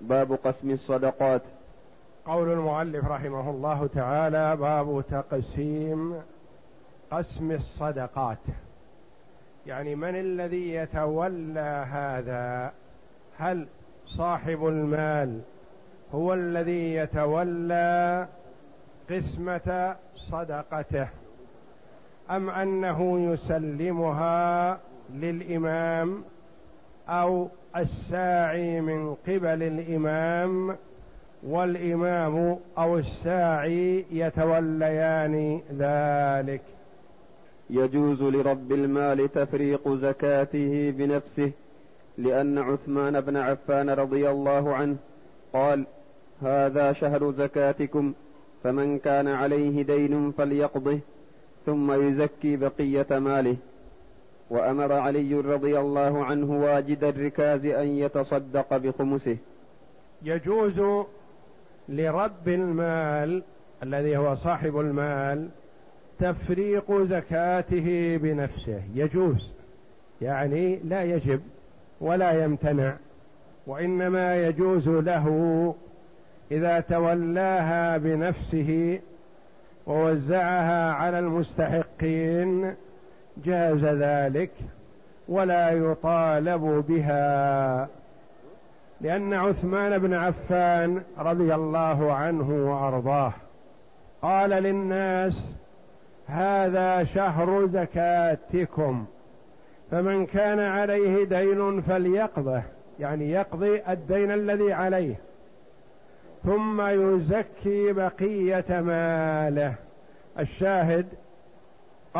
باب قسم الصدقات. قول المؤلف رحمه الله تعالى باب تقسيم قسم الصدقات. يعني من الذي يتولى هذا؟ هل صاحب المال هو الذي يتولى قسمة صدقته أم أنه يسلمها للإمام أو الساعي من قبل الإمام والإمام أو الساعي يتوليان ذلك. يجوز لرب المال تفريق زكاته بنفسه لأن عثمان بن عفان رضي الله عنه قال هذا شهر زكاتكم فمن كان عليه دين فليقضه ثم يزكي بقية ماله. وأمر علي رضي الله عنه واجد الركاز أن يتصدق بخمسه. يجوز لرب المال الذي هو صاحب المال تفريق زكاته بنفسه. يجوز يعني لا يجب ولا يمتنع وإنما يجوز له إذا تولاها بنفسه ووزعها على المستحقين جاز ذلك ولا يطالب بها لأن عثمان بن عفان رضي الله عنه وأرضاه. قال للناس هذا شهر زكاتكم فمن كان عليه دين فليقضه يعني يقضي الدين الذي عليه. ثم يزكي بقية ماله. الشاهد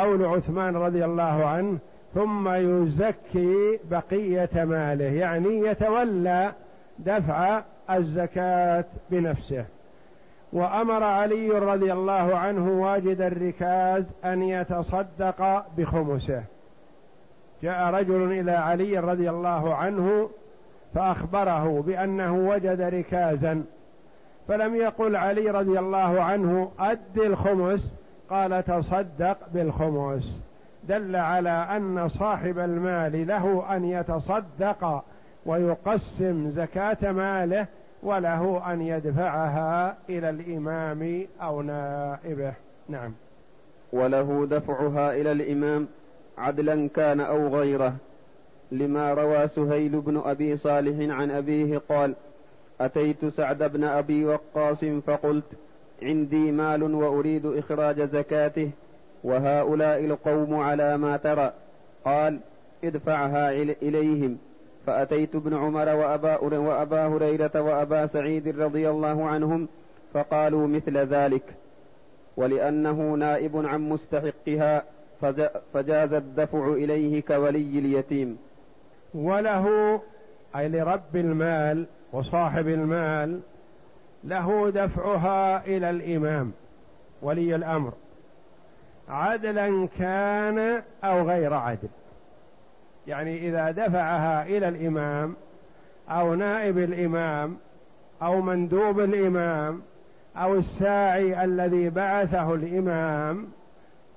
قول عثمان رضي الله عنه ثم يزكي بقية ماله يعني يتولى دفع الزكاة بنفسه. وأمر علي رضي الله عنه واجد الركاز أن يتصدق بخمسه. جاء رجل إلى علي رضي الله عنه فأخبره بأنه وجد ركازا فلم يقل علي رضي الله عنه أد الخمس قال تصدق بالخمس. دل على أن صاحب المال له أن يتصدق ويقسم زكاة ماله وله أن يدفعها إلى الإمام أو نائبه. نعم. وله دفعها إلى الإمام عدلا كان أو غيره لما روى سهيل بن أبي صالح عن أبيه قال أتيت سعد بن أبي وقاص فقلت عندي مال وأريد إخراج زكاته وهؤلاء القوم على ما ترى. قال ادفعها إليهم. فأتيت ابن عمر وأبا وأبا هريرة وأبا سعيد رضي الله عنهم فقالوا مثل ذلك. ولأنه نائب عن مستحقها فجاز الدفع إليه كولي اليتيم. وله أي لرب المال وصاحب المال له دفعها إلى الإمام ولي الأمر. عدلا كان أو غير عدل. يعني إذا دفعها إلى الإمام أو نائب الإمام أو مندوب الإمام أو الساعي الذي بعثه الإمام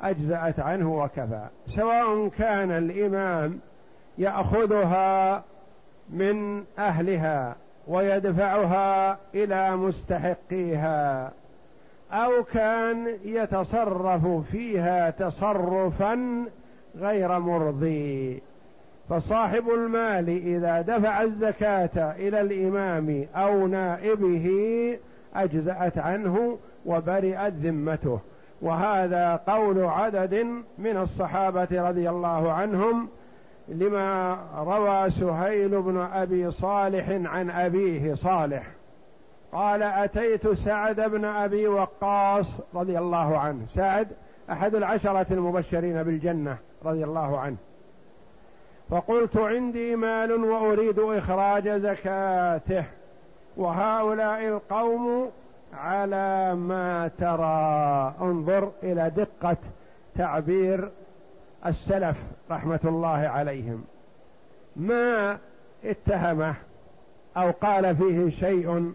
أجزأت عنه وكفى. سواء كان الإمام يأخذها من أهلها ويدفعها إلى مستحقيها أو كان يتصرف فيها تصرفا غير مرضي. فصاحب المال إذا دفع الزكاة إلى الإمام أو نائبه أجزأت عنه وبرئت ذمته. وهذا قول عدد من الصحابة رضي الله عنهم لما روى سهيل بن أبي صالح عن أبيه صالح قال أتيت سعد بن أبي وقاص رضي الله عنه. سعد أحد العشرة المبشرين بالجنة رضي الله عنه. فقلت عندي مال وأريد إخراج زكاته. وهؤلاء القوم على ما ترى. انظر إلى دقة تعبير السلف رحمة الله عليهم. ما اتهمه أو قال فيه شيء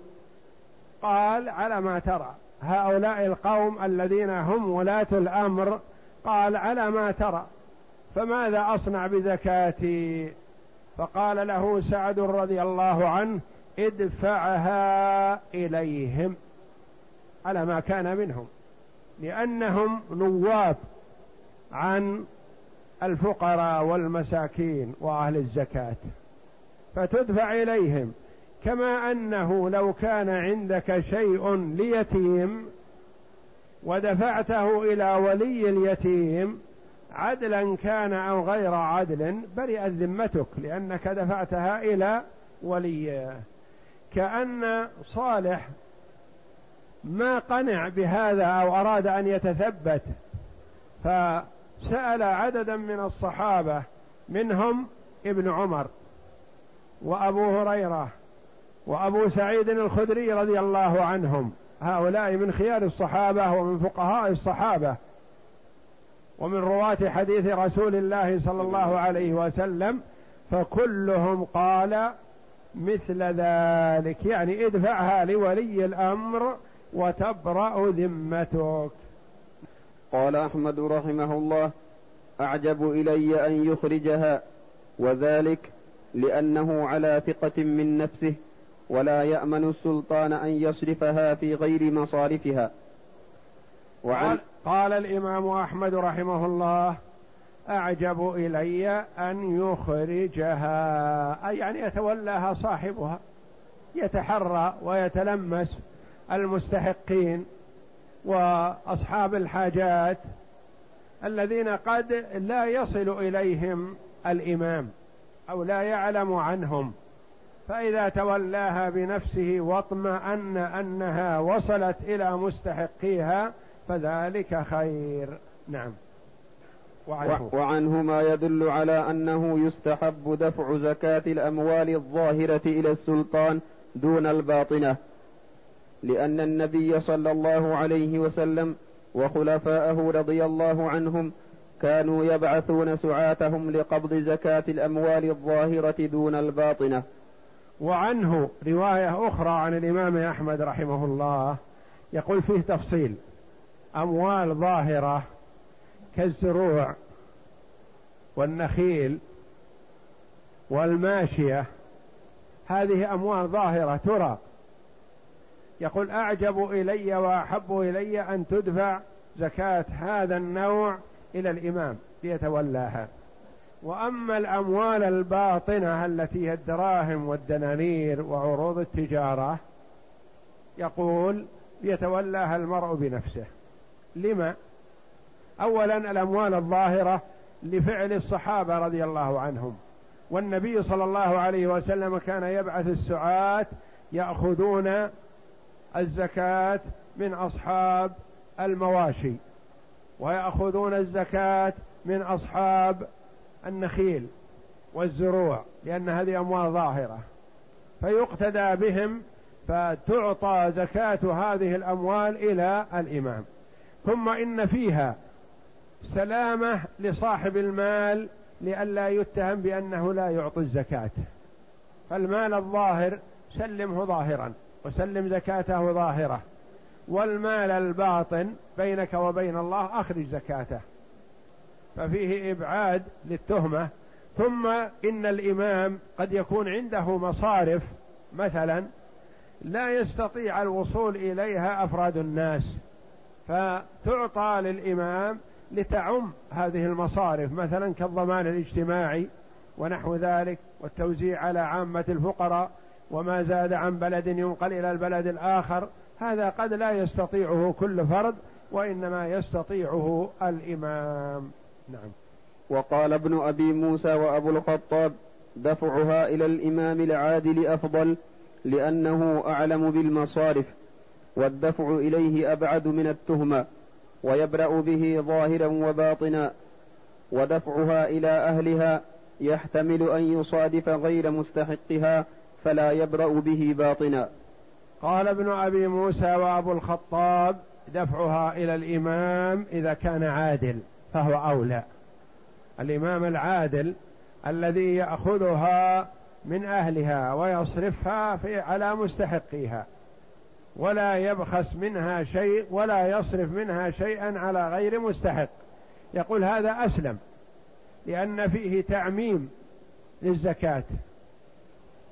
قال على ما ترى. هؤلاء القوم الذين هم ولاة الأمر قال على ما ترى. فماذا أصنع بزكاتي؟ فقال له سعد رضي الله عنه ادفعها إليهم. على ما كان منهم. لأنهم نواب عن الفقراء والمساكين وأهل الزكاة فتدفع إليهم. كما أنه لو كان عندك شيء ليتيم ودفعته إلى ولي اليتيم عدلا كان أو غير عدل برئت ذمتك لأنك دفعتها إلى وليه. كأن صالح ما قنع بهذا أو أراد أن يتثبت فسال عددا من الصحابة منهم ابن عمر وأبو هريرة وأبو سعيد الخدري رضي الله عنهم. هؤلاء من خيار الصحابة ومن فقهاء الصحابة ومن رواة حديث رسول الله صلى الله عليه وسلم فكلهم قال مثل ذلك. يعني ادفعها لولي الأمر وتبرأ ذمتك. قال أحمد رحمه الله أعجب إلي أن يخرجها وذلك لأنه على ثقة من نفسه ولا يأمن السلطان أن يصرفها في غير مصارفها. وعن قال الإمام أحمد رحمه الله أعجب إلي أن يخرجها. أي يعني يتولاها صاحبها يتحرى ويتلمس المستحقين. وأصحاب الحاجات الذين قد لا يصل إليهم الإمام أو لا يعلم عنهم. فإذا تولاها بنفسه واطمأن أنها وصلت إلى مستحقيها فذلك خير. نعم. وعنه, وعنه ما يدل على أنه يستحب دفع زكاة الأموال الظاهرة إلى السلطان دون الباطنة. لأن النبي صلى الله عليه وسلم وخلفاءه رضي الله عنهم كانوا يبعثون سعاتهم لقبض زكاة الأموال الظاهرة دون الباطنة. وعنه رواية أخرى عن الإمام أحمد رحمه الله يقول فيه تفصيل أموال ظاهرة كالزروع والنخيل والماشية هذه أموال ظاهرة ترى يقول أعجب إلي وأحب إلي أن تدفع زكاة هذا النوع إلى الإمام ليتولاها. وأما الأموال الباطنة التي هي الدراهم والدنانير وعروض التجارة يقول يتولاها المرء بنفسه. لما؟ اولا الأموال الظاهرة لفعل الصحابة رضي الله عنهم. والنبي صلى الله عليه وسلم كان يبعث السعاة يأخذون الزكاة من أصحاب المواشي ويأخذون الزكاة من أصحاب النخيل والزروع لأن هذه أموال ظاهرة. فيقتدى بهم فتعطى زكاة هذه الأموال إلى الإمام. ثم إن فيها سلامة لصاحب المال لئلا يتهم بأنه لا يعطي الزكاة. فالمال الظاهر سلمه ظاهرا. وسلم زكاته ظاهرة. والمال الباطن بينك وبين الله أخرج زكاته. ففيه إبعاد للتهمة. ثم إن الإمام قد يكون عنده مصارف مثلا لا يستطيع الوصول إليها أفراد الناس. فتعطى للإمام لتعم هذه المصارف مثلا كالضمان الاجتماعي ونحو ذلك والتوزيع على عامة الفقراء. وما زاد عن بلد ينقل إلى البلد الآخر هذا قد لا يستطيعه كل فرد وإنما يستطيعه الإمام. نعم. وقال ابن أبي موسى وأبو الخطاب دفعها إلى الإمام العادل أفضل لأنه أعلم بالمصارف والدفع إليه أبعد من التهمة ويبرأ به ظاهرا وباطنا ودفعها إلى أهلها يحتمل أن يصادف غير مستحقها فلا يبرأ به باطنا. قال ابن أبي موسى وأبو الخطاب دفعها إلى الإمام إذا كان عادل فهو أولى. الإمام العادل الذي يأخذها من أهلها ويصرفها في على مستحقيها. ولا يبخس منها شيء ولا يصرف منها شيئا على غير مستحق. يقول هذا أسلم لأن فيه تعميم للزكاة.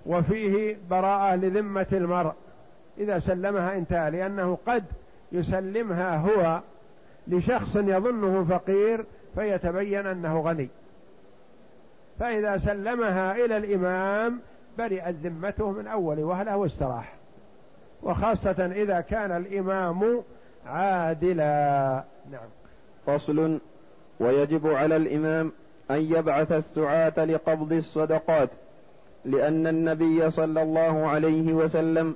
وفيه براءة لذمة المرء. إذا سلمها انتهى لأنه قد يسلمها هو لشخص يظنه فقير فيتبين أنه غني. فإذا سلمها إلى الإمام برئت ذمته من أول وهلة واستراح. وخاصة إذا كان الإمام عادلا. نعم. فصل ويجب على الإمام أن يبعث السعاة لقبض الصدقات. لأن النبي صلى الله عليه وسلم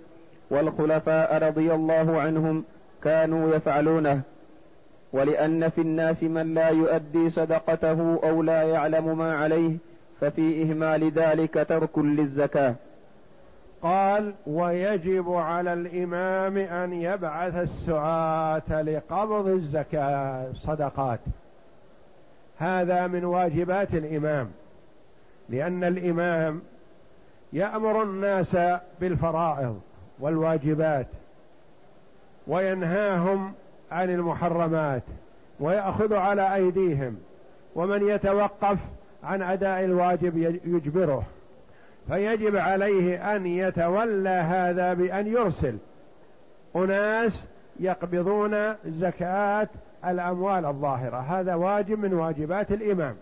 والخلفاء رضي الله عنهم كانوا يفعلونه ولأن في الناس من لا يؤدي صدقته أو لا يعلم ما عليه ففي إهمال ذلك ترك للزكاة. قال ويجب على الإمام أن يبعث السعاة لقبض الزكاة صدقات. هذا من واجبات الإمام لأن الإمام يأمر الناس بالفرائض والواجبات وينهاهم عن المحرمات ويأخذ على أيديهم ومن يتوقف عن أداء الواجب يجبره. فيجب عليه أن يتولى هذا بأن يرسل. أناس يقبضون زكاة الأموال الظاهرة. هذا واجب من واجبات الإمام.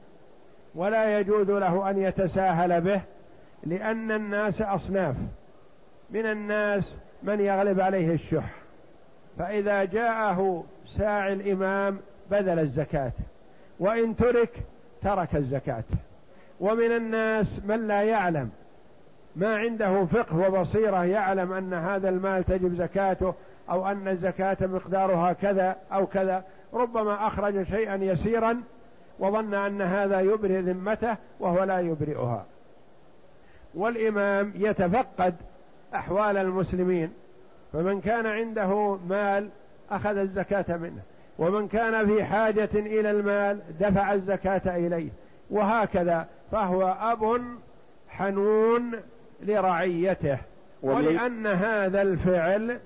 ولا يجوز له أن يتساهل به لأن الناس أصناف. من الناس من يغلب عليه الشح. فإذا جاءه ساعي الإمام بذل الزكاة. وإن ترك ترك الزكاة. ومن الناس من لا يعلم. ما عنده فقه وبصيرة يعلم أن هذا المال تجب زكاته أو أن الزكاة مقدارها كذا أو كذا. ربما أخرج شيئا يسيرا وظن أن هذا يبرئ ذمته وهو لا يبرئها. والإمام يتفقد أحوال المسلمين فمن كان عنده مال أخذ الزكاة منه ومن كان في حاجة إلى المال دفع الزكاة إليه وهكذا فهو أب حنون لرعيته. ولأن هذا الفعل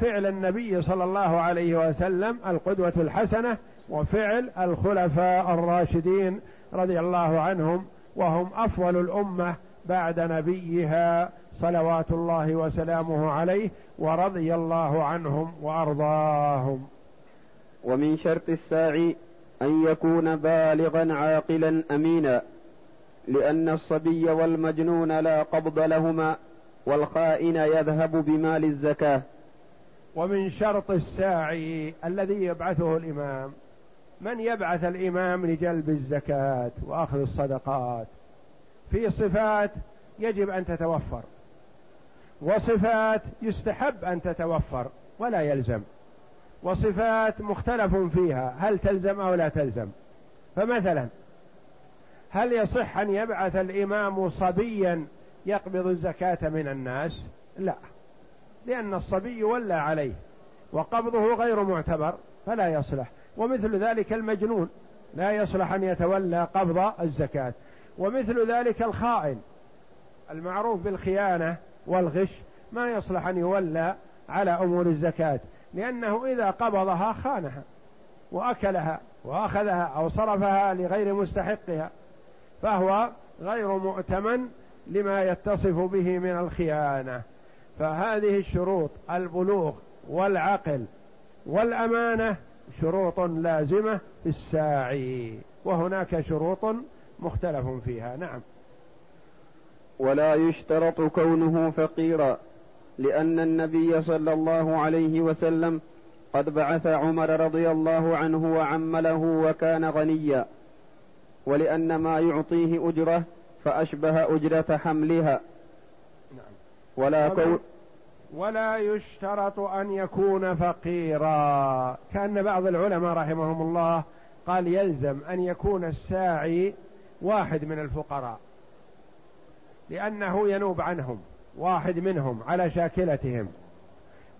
فعل النبي صلى الله عليه وسلم القدوة الحسنة وفعل الخلفاء الراشدين رضي الله عنهم وهم أفضل الأمة بعد نبيها صلوات الله وسلامه عليه ورضي الله عنهم وأرضاهم. ومن شرط الساعي أن يكون بالغا عاقلا أمينا لأن الصبي والمجنون لا قبض لهما والخائن يذهب بمال الزكاة. ومن شرط الساعي الذي يبعثه الإمام من يبعث الإمام لجلب الزكاة وأخذ الصدقات؟ في صفات يجب أن تتوفر وصفات يستحب أن تتوفر ولا يلزم وصفات مختلف فيها هل تلزم أو لا تلزم. فمثلا هل يصح أن يبعث الإمام صبيا يقبض الزكاة من الناس؟ لا لأن الصبي ولى عليه وقبضه غير معتبر فلا يصلح ومثل ذلك المجنون لا يصلح أن يتولى قبض الزكاة. ومثل ذلك الخائن المعروف بالخيانة والغش ما يصلح أن يولى على أمور الزكاة لأنه إذا قبضها خانها وأكلها وأخذها أو صرفها لغير مستحقها فهو غير مؤتمن لما يتصف به من الخيانة. فهذه الشروط البلوغ والعقل والأمانة شروط لازمة في الساعي وهناك شروط مختلف فيها نعم. ولا يشترط كونه فقيرا لأن النبي صلى الله عليه وسلم قد بعث عمر رضي الله عنه وعمله وكان غنيا. ولأن ما يعطيه أجرة فأشبه أجرة حملها. نعم. ولا كون ولا يشترط أن يكون فقيرا. كأن بعض العلماء رحمهم الله قال يلزم أن يكون الساعي واحد من الفقراء. لأنه ينوب عنهم واحد منهم على شاكلتهم.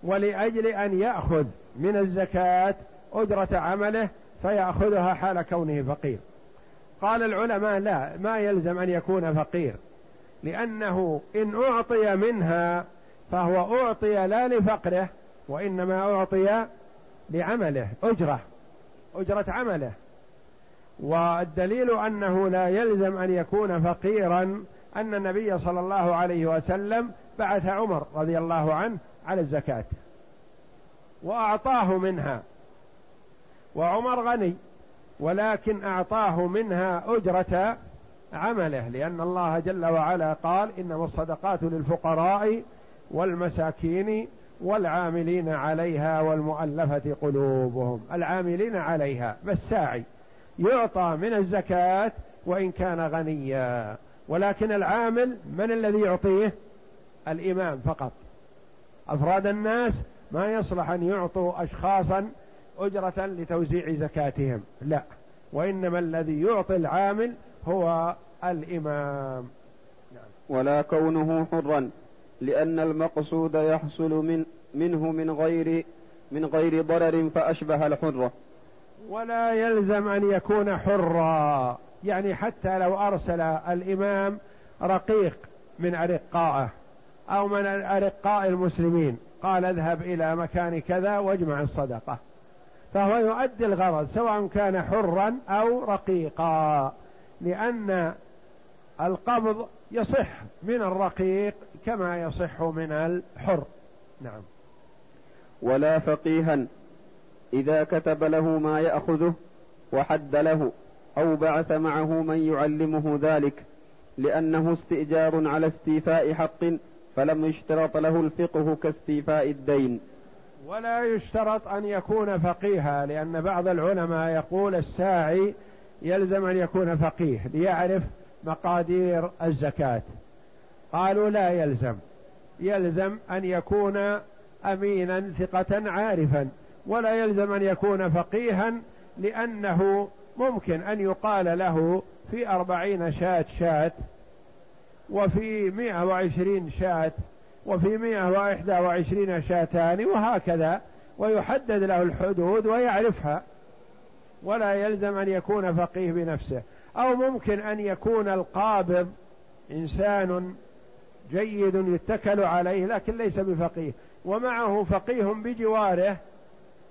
ولأجل أن يأخذ من الزكاة أجرة عمله فيأخذها حال كونه فقير. قال العلماء لا ما يلزم أن يكون فقير. لأنه إن أعطي منها فهو أعطي لا لفقره وإنما أعطي لعمله أجرة أجرة عمله. والدليل أنه لا يلزم أن يكون فقيرا أن النبي صلى الله عليه وسلم بعث عمر رضي الله عنه على الزكاة وأعطاه منها. وعمر غني ولكن أعطاه منها أجرة عمله لأن الله جل وعلا قال إنما الصدقات للفقراء والمساكين والعاملين عليها والمؤلفة قلوبهم. العاملين عليها بالساعي. يعطى من الزكاة وإن كان غنيا. ولكن العامل من الذي يعطيه؟ الإمام فقط. أفراد الناس ما يصلح أن يعطوا أشخاصا أجرة لتوزيع زكاتهم. لا. وإنما الذي يعطي العامل هو الإمام. ولا كونه حرا لأن المقصود يحصل من منه من غير من غير ضرر فأشبه الحرة. ولا يلزم أن يكون حرا. يعني حتى لو أرسل الإمام رقيق من أرقائه أو من أرقاء المسلمين قال اذهب إلى مكان كذا واجمع الصدقة. فهو يؤدي الغرض سواء كان حرا أو رقيقا لأن القبض يصح من الرقيق كما يصح من الحر. نعم. ولا فقيها إذا كتب له ما يأخذه وحد له أو بعث معه من يعلمه ذلك لأنه استئجار على استيفاء حق فلم يشترط له الفقه كاستيفاء الدين. ولا يشترط أن يكون فقيها لأن بعض العلماء يقول الساعي يلزم أن يكون فقيه ليعرف مقادير الزكاة. قالوا لا يلزم يلزم أن يكون أمينا ثقة عارفا. ولا يلزم أن يكون فقيها لأنه ممكن أن يقال له في أربعين شاة شاة وفي مئة وعشرين شاة وفي مئة وإحدى وعشرين شاتان وهكذا ويحدد له الحدود ويعرفها. ولا يلزم أن يكون فقيه بنفسه. أو ممكن أن يكون القابض إنسان جيد يتكل عليه لكن ليس بفقيه. ومعه فقيه بجواره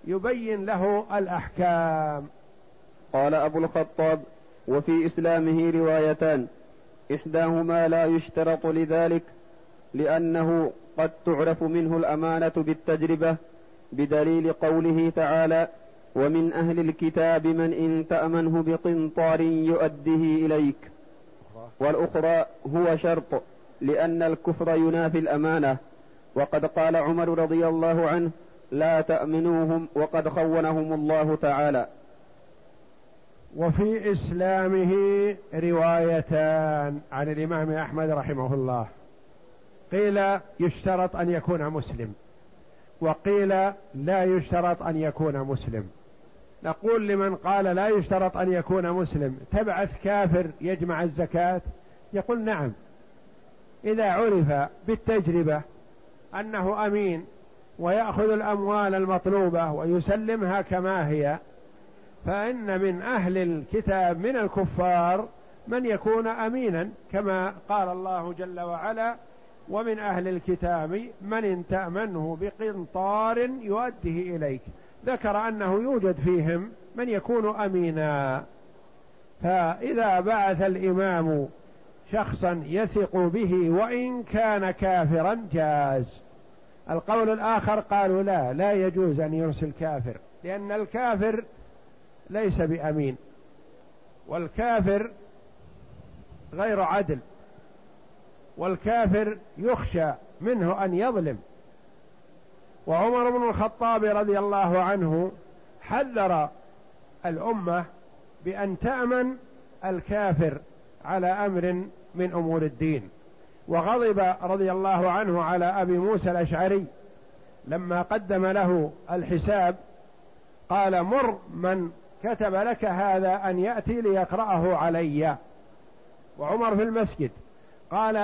يبين له الأحكام. قال أبو الخطاب وفي إسلامه روايتان إحداهما لا يشترط لذلك لأنه قد تعرف منه الأمانة بالتجربة بدليل قوله تعالى ومن أهل الكتاب من إن تأمنه بقنطار يؤديه إليك والأخرى هو شرط لأن الكفر ينافي الأمانة وقد قال عمر رضي الله عنه لا تأمنوهم وقد خونهم الله تعالى. وفي إسلامه روايتان عن الإمام أحمد رحمه الله. قيل يشترط أن يكون مسلم وقيل لا يشترط أن يكون مسلم. نقول لمن قال لا يشترط أن يكون مسلم تبعث كافر يجمع الزكاة؟ يقول نعم. إذا عرف بالتجربة أنه أمين ويأخذ الأموال المطلوبة ويسلمها كما هي. فإن من أهل الكتاب من الكفار من يكون أمينا كما قال الله جل وعلا ومن أهل الكتاب من إن تأمنه بقنطار يؤديه إليك ذكر أنه يوجد فيهم من يكون أمينا. فإذا بعث الإمام شخصا يثق به وإن كان كافرا جاز. القول الآخر قالوا لا لا يجوز أن يرسل كافر لأن الكافر ليس بأمين والكافر غير عدل والكافر يخشى منه أن يظلم. وعمر بن الخطاب رضي الله عنه حذر الأمة بأن تأمن الكافر على أمر من أمور الدين. وغضب رضي الله عنه على أبي موسى الأشعري لما قدم له الحساب قال مر من كتب لك هذا أن يأتي ليقرأه علي. وعمر في المسجد قال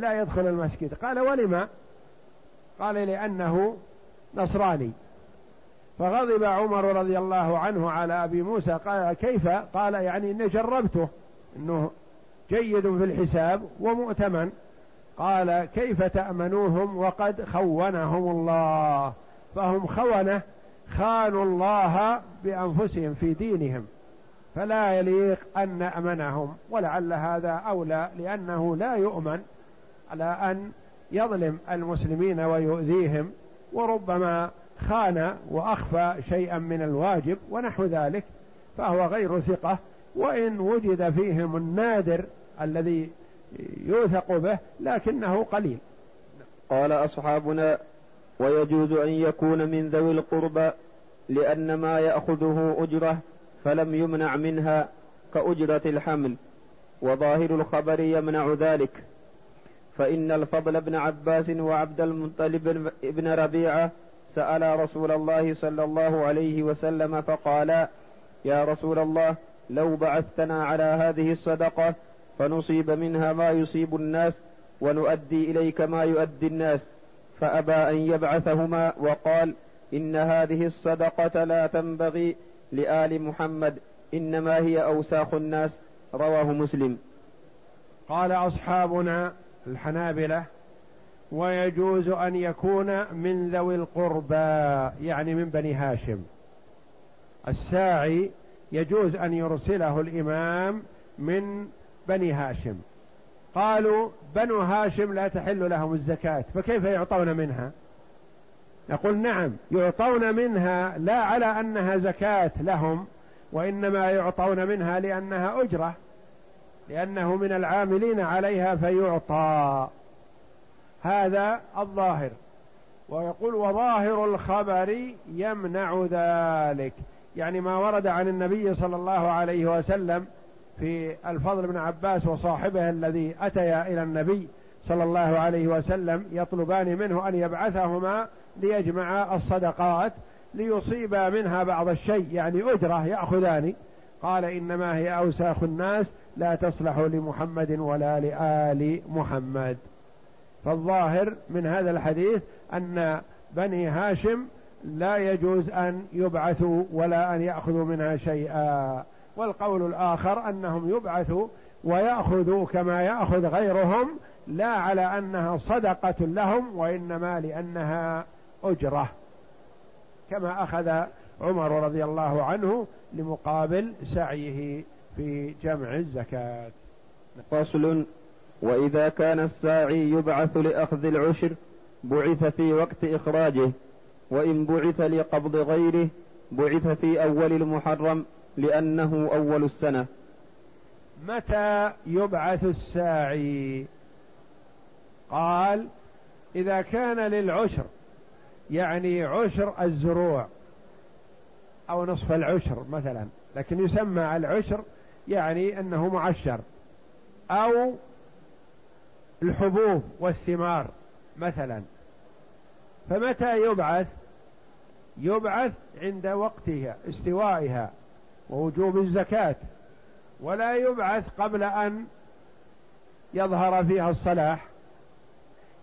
لا يدخل المسجد. قال ولما؟ قال لأنه نصراني. فغضب عمر رضي الله عنه على أبي موسى. قال كيف؟ قال يعني إني جربته إنه جيد في الحساب ومؤتمن. قال كيف تأمنوهم وقد خونهم الله؟ فهم خونة خانوا الله بأنفسهم في دينهم. فلا يليق أن نأمنهم ولعل هذا أولى لأنه لا يؤمن على أن يظلم المسلمين ويؤذيهم وربما خان وأخفى شيئا من الواجب ونحو ذلك فهو غير ثقة. وإن وجد فيهم النادر الذي يوثق به لكنه قليل. قال أصحابنا ويجوز أن يكون من ذوي القربى لأن ما يأخذه أجرة فلم يمنع منها كأجرة الحمل. وظاهر الخبر يمنع ذلك. فإن الفضل بن عباس وعبد المطلب بن ربيعة سأل رسول الله صلى الله عليه وسلم فقالا يا رسول الله لو بعثتنا على هذه الصدقة فنصيب منها ما يصيب الناس ونؤدي إليك ما يؤدي الناس. فأبى أن يبعثهما وقال إن هذه الصدقة لا تنبغي لآل محمد إنما هي أوساخ الناس. رواه مسلم. قال أصحابنا الحنابلة ويجوز أن يكون من ذوي القربى يعني من بني هاشم. الساعي يجوز أن يرسله الإمام من بني هاشم. قالوا بنو هاشم لا تحل لهم الزكاة فكيف يعطون منها؟ نقول نعم يعطون منها لا على أنها زكاة لهم وإنما يعطون منها لأنها أجرة لأنه من العاملين عليها فيعطى. هذا الظاهر. ويقول وظاهر الخبر يمنع ذلك. يعني ما ورد عن النبي صلى الله عليه وسلم في الفضل بن عباس وصاحبه الذي أتيا إلى النبي صلى الله عليه وسلم يطلبان منه أن يبعثهما ليجمع الصدقات ليصيبا منها بعض الشيء يعني أجرة يأخذان. قال إنما هي أوساخ الناس لا تصلح لمحمد ولا لآل محمد. فالظاهر من هذا الحديث أن بني هاشم لا يجوز أن يبعثوا ولا أن يأخذوا منها شيئا. والقول الآخر أنهم يبعثوا ويأخذوا كما يأخذ غيرهم لا على أنها صدقة لهم وإنما لأنها أجرة. كما أخذ عمر رضي الله عنه لمقابل سعيه في جمع الزكاة. فصل وإذا كان الساعي يبعث لأخذ العشر بعث في وقت إخراجه وإن بعث لقبض غيره بعث في أول المحرم لأنه أول السنة. متى يبعث الساعي؟ قال إذا كان للعشر يعني عشر الزروع أو نصف العشر مثلا لكن يسمى العشر يعني أنه معشر. أو الحبوب والثمار مثلا. فمتى يبعث؟ يبعث عند وقتها استوائها. ووجوب الزكاة ولا يبعث قبل أن يظهر فيها الصلاح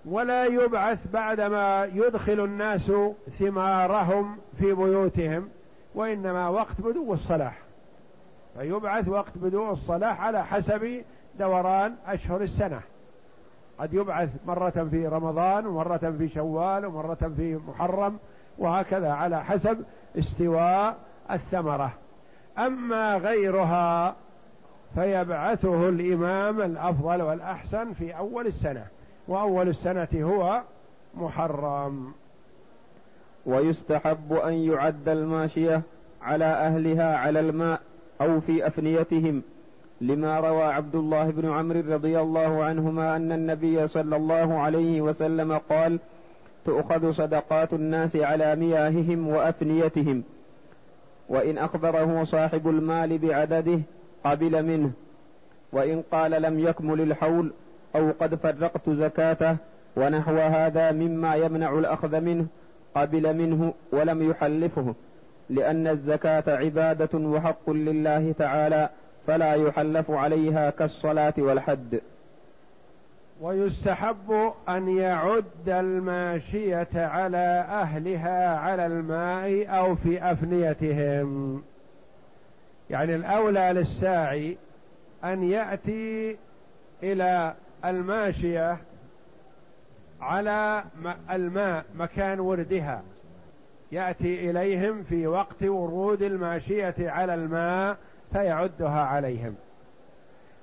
ولا يبعث بعدما يدخل الناس ثمارهم في بيوتهم وإنما وقت بدو الصلاح. فيبعث وقت بدو الصلاح على حسب دوران أشهر السنة. قد يبعث مرة في رمضان ومرة في شوال ومرة في محرم وهكذا على حسب استواء الثمرة. أما غيرها فيبعثه الإمام الأفضل والأحسن في أول السنة وأول السنة هو محرم. ويستحب أن يعد الماشية على أهلها على الماء أو في أفنيتهم لما روى عبد الله بن عمرو رضي الله عنهما أن النبي صلى الله عليه وسلم قال تؤخذ صدقات الناس على مياههم وأفنيتهم. وإن أخبره صاحب المال بعدده قبل منه وإن قال لم يكمل الحول أو قد فرقت زكاته ونحو هذا مما يمنع الأخذ منه قبل منه ولم يحلفه لأن الزكاة عبادة وحق لله تعالى فلا يحلف عليها كالصلاة والحد. ويستحب أن يعد الماشية على أهلها على الماء أو في أفنيتهم. يعني الأولى للساعي أن يأتي إلى الماشية على الماء مكان وردها. يأتي إليهم في وقت ورود الماشية على الماء فيعدها عليهم.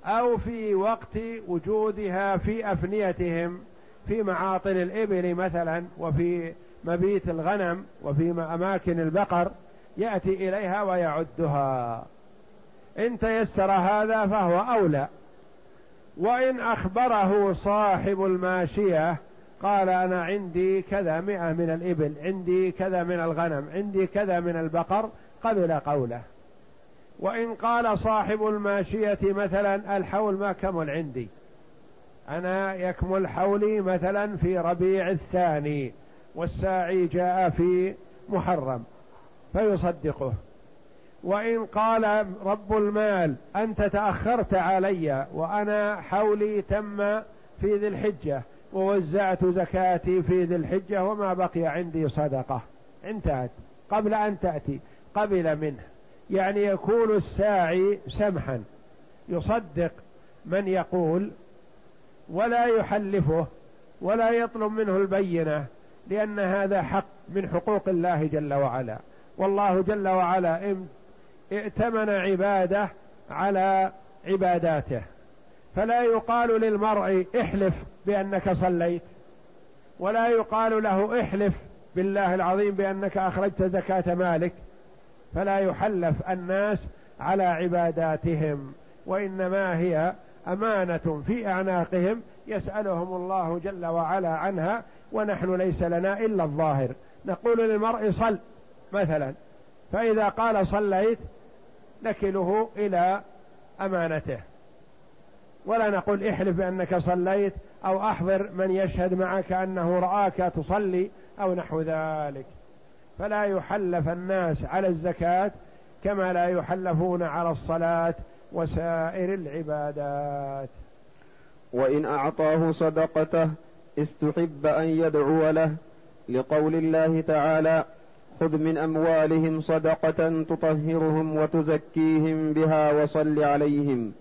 أو في وقت وجودها في أفنيتهم في معاطن الإبل مثلا وفي مبيت الغنم وفي أماكن البقر يأتي إليها ويعدها. إن تيسر هذا فهو أولى. وإن أخبره صاحب الماشية قال أنا عندي كذا مئة من الإبل عندي كذا من الغنم عندي كذا من البقر قبل قوله. وإن قال صاحب الماشية مثلا الحول ما كمل عندي. أنا يكمل حولي مثلا في ربيع الثاني والساعي جاء في محرم فيصدقه. وإن قال رب المال أنت تأخرت علي وأنا حولي تم في ذي الحجة ووزعت زكاتي في ذي الحجة وما بقي عندي صدقة. انتهت. قبل أن تأتي. قبل منه. يعني يكون الساعي سمحا. يصدق من يقول ولا يحلفه ولا يطلب منه البينة لأن هذا حق من حقوق الله جل وعلا. والله جل وعلا ائتمن عباده على عباداته. فلا يقال للمرء احلف بأنك صليت ولا يقال له احلف بالله العظيم بأنك أخرجت زكاة مالك. فلا يحلف الناس على عباداتهم وإنما هي أمانة في أعناقهم يسألهم الله جل وعلا عنها ونحن ليس لنا إلا الظاهر. نقول للمرء صل مثلا. فإذا قال صليت نكله إلى أمانته. ولا نقول احلف بأنك صليت أو أحضر من يشهد معك أنه رآك تصلي أو نحو ذلك. فلا يحلف الناس على الزكاة كما لا يحلفون على الصلاة وسائر العبادات. وإن أعطاه صدقته استحب أن يدعو له. لقول الله تعالى خذ من أموالهم صدقة تطهرهم وتزكيهم بها وصل عليهم.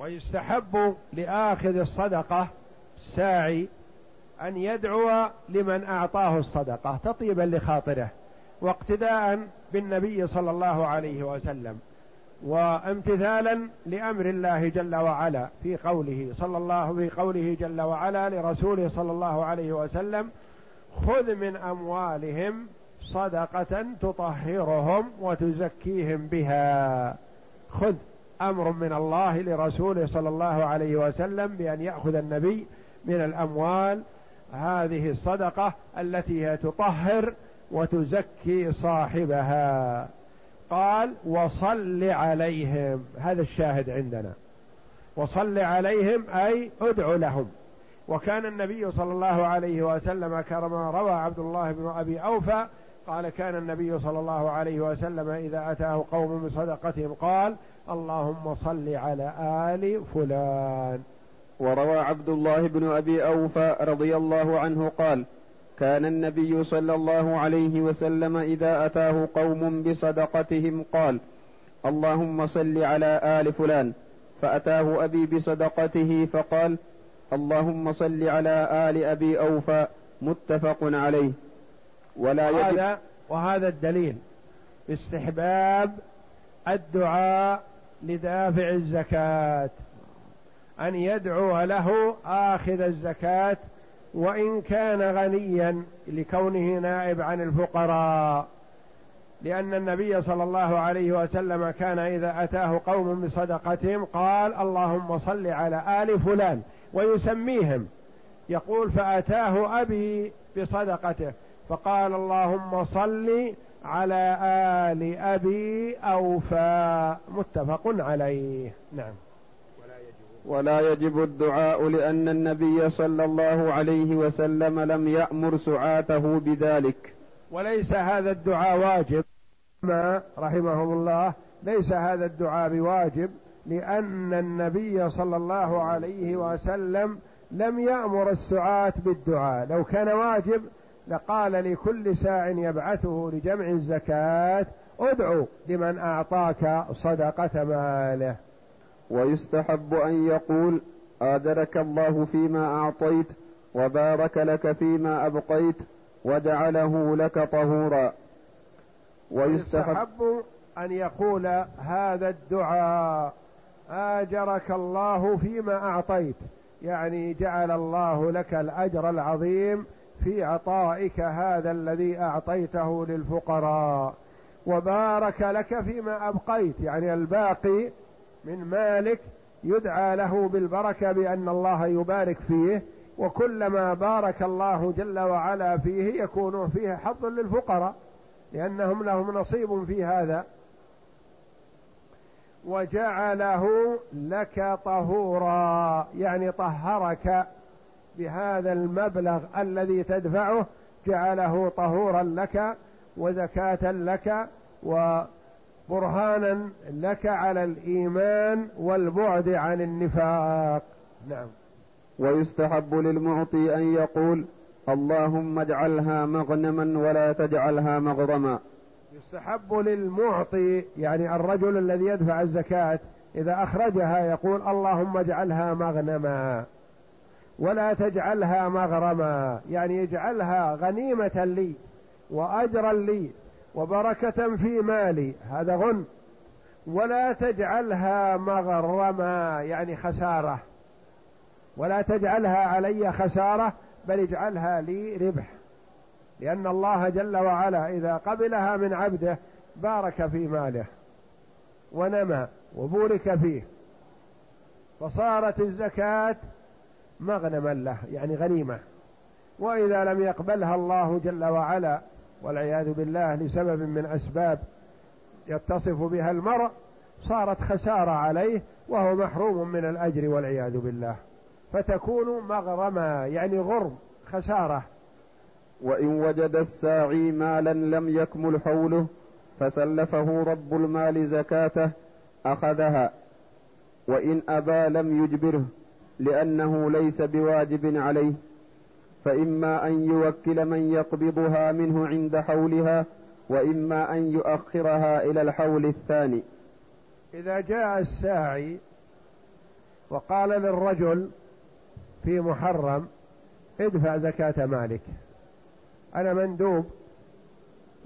ويستحب لآخذ الصدقة ساعي أن يدعو لمن أعطاه الصدقة تطيبا لخاطره. واقتداء بالنبي صلى الله عليه وسلم وامتثالا لأمر الله جل وعلا في قوله صلى الله في قوله جل وعلا لرسوله صلى الله عليه وسلم خذ من أموالهم صدقة تطهرهم وتزكيهم بها. خذ أمر من الله لرسوله صلى الله عليه وسلم بأن يأخذ النبي من الأموال. هذه الصدقة التي هي تطهر وتزكي صاحبها. قال وصل عليهم. هذا الشاهد عندنا. وصل عليهم أي أدع لهم. وكان النبي صلى الله عليه وسلم كما روى عبد الله بن أبي أوفى قال كان النبي صلى الله عليه وسلم إذا أتاه قوم بصدقتهم قال اللهم صل على آل فلان. وروى عبد الله بن أبي أوفى رضي الله عنه قال كان النبي صلى الله عليه وسلم إذا أتاه قوم بصدقتهم قال اللهم صل على آل فلان. فأتاه أبي بصدقته فقال اللهم صل على آل أبي أوفى متفق عليه. ولا يجب هذا وهذا الدليل. استحباب الدعاء لدافع الزكاة. أن يدعو له آخذ الزكاة وإن كان غنيا لكونه نائب عن الفقراء لأن النبي صلى الله عليه وسلم كان إذا أتاه قوم بصدقتهم قال اللهم صل على آل فلان ويسميهم. يقول فأتاه أبي بصدقته فقال اللهم صل على آل أبي أوفى متفق عليه. نعم. ولا يجب الدعاء لأن النبي صلى الله عليه وسلم لم يأمر سعاته بذلك. وليس هذا الدعاء واجب. ما رحمهم الله ليس هذا الدعاء بواجب لأن النبي صلى الله عليه وسلم لم يأمر السعاة بالدعاء. لو كان واجب لقال لكل ساع يبعثه لجمع الزكاة ادعو لمن أعطاك صدقة ماله. ويستحب أن يقول آدرك الله فيما أعطيت وبارك لك فيما أبقيت وجعله لك طهورا. ويستحب أن يقول هذا الدعاء آجرك الله فيما أعطيت. يعني جعل الله لك الأجر العظيم في عطائك هذا الذي أعطيته للفقراء. وبارك لك فيما أبقيت. يعني الباقي من مالك يدعى له بالبركة بأن الله يبارك فيه وكلما بارك الله جل وعلا فيه يكون فيه حظ للفقراء لأنهم لهم نصيب في هذا. وجعله لك طهورا يعني طهرك بهذا المبلغ الذي تدفعه جعله طهورا لك وزكاة لك وبرهانا لك على الإيمان والبعد عن النفاق. نعم. ويستحب للمعطي أن يقول اللهم اجعلها مغنما ولا تجعلها مغرما يستحب للمعطي يعني الرجل الذي يدفع الزكاة إذا أخرجها يقول اللهم اجعلها مغنما ولا تجعلها مغرما. يعني اجعلها غنيمة لي وأجرا لي. وبركة في مالي. هذا غن. ولا تجعلها مغرما يعني خسارة. ولا تجعلها علي خسارة بل اجعلها لي ربح. لأن الله جل وعلا إذا قبلها من عبده بارك في ماله ونمى وبورك فيه. فصارت الزكاة مغنما له يعني غنيمة. وإذا لم يقبلها الله جل وعلا والعياذ بالله لسبب من أسباب يتصف بها المرء صارت خسارة عليه وهو محروم من الأجر والعياذ بالله. فتكون مغرما يعني غرم خسارة. وإن وجد الساعي مالا لم يكمل حوله فسلفه رب المال زكاته أخذها. وإن أبى لم يجبره لأنه ليس بواجب عليه. فإما أن يوكل من يقبضها منه عند حولها وإما أن يؤخرها إلى الحول الثاني. إذا جاء الساعي وقال للرجل في محرم ادفع زكاة مالك. أنا مندوب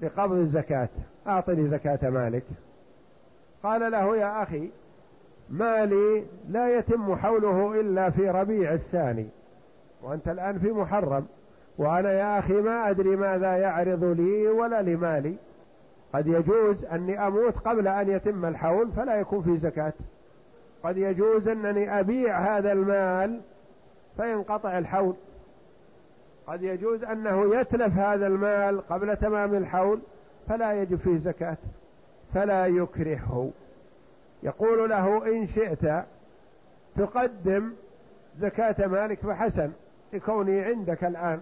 لقبض الزكاة أعطني زكاة مالك. قال له يا أخي مالي لا يتم حوله إلا في ربيع الثاني. وأنت الآن في محرم. وأنا يا أخي ما أدري ماذا يعرض لي ولا لمالي. قد يجوز أني أموت قبل أن يتم الحول فلا يكون في زكاة. قد يجوز أنني أبيع هذا المال فينقطع الحول. قد يجوز أنه يتلف هذا المال قبل تمام الحول فلا يجب فيه زكاة. فلا يكرهه. يقول له إن شئت تقدم زكاة مالك فحسن. لكوني عندك الآن.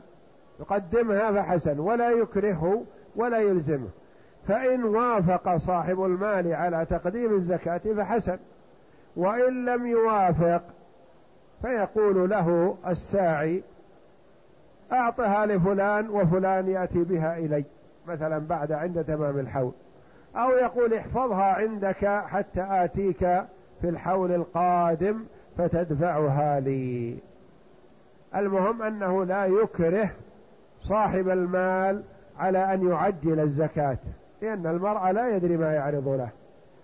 يقدمها فحسن ولا يكرهه ولا يلزمه. فإن وافق صاحب المال على تقديم الزكاة فحسن. وإن لم يوافق فيقول له الساعي أعطها لفلان وفلان يأتي بها إلي مثلا بعد عند تمام الحول. أو يقول احفظها عندك حتى آتيك في الحول القادم فتدفعها لي. المهم أنه لا يكره صاحب المال على أن يعجل الزكاة لأن المرء لا يدري ما يعرض له.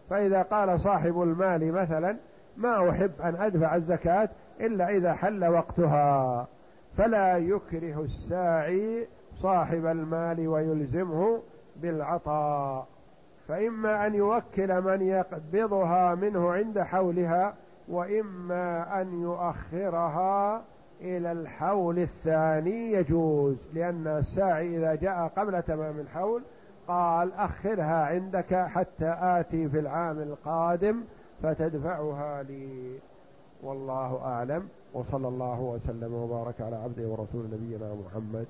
فإذا قال صاحب المال مثلا ما أحب أن أدفع الزكاة إلا إذا حل وقتها. فلا يكره الساعي صاحب المال ويلزمه بالعطاء. فإما أن يوكل من يقبضها منه عند حولها وإما أن يؤخرها إلى الحول الثاني يجوز لأن الساعي إذا جاء قبل تمام الحول قال أخرها عندك حتى آتي في العام القادم فتدفعها لي. والله أعلم. وصلى الله وسلم وبارك على عبده ورسول نبينا محمد.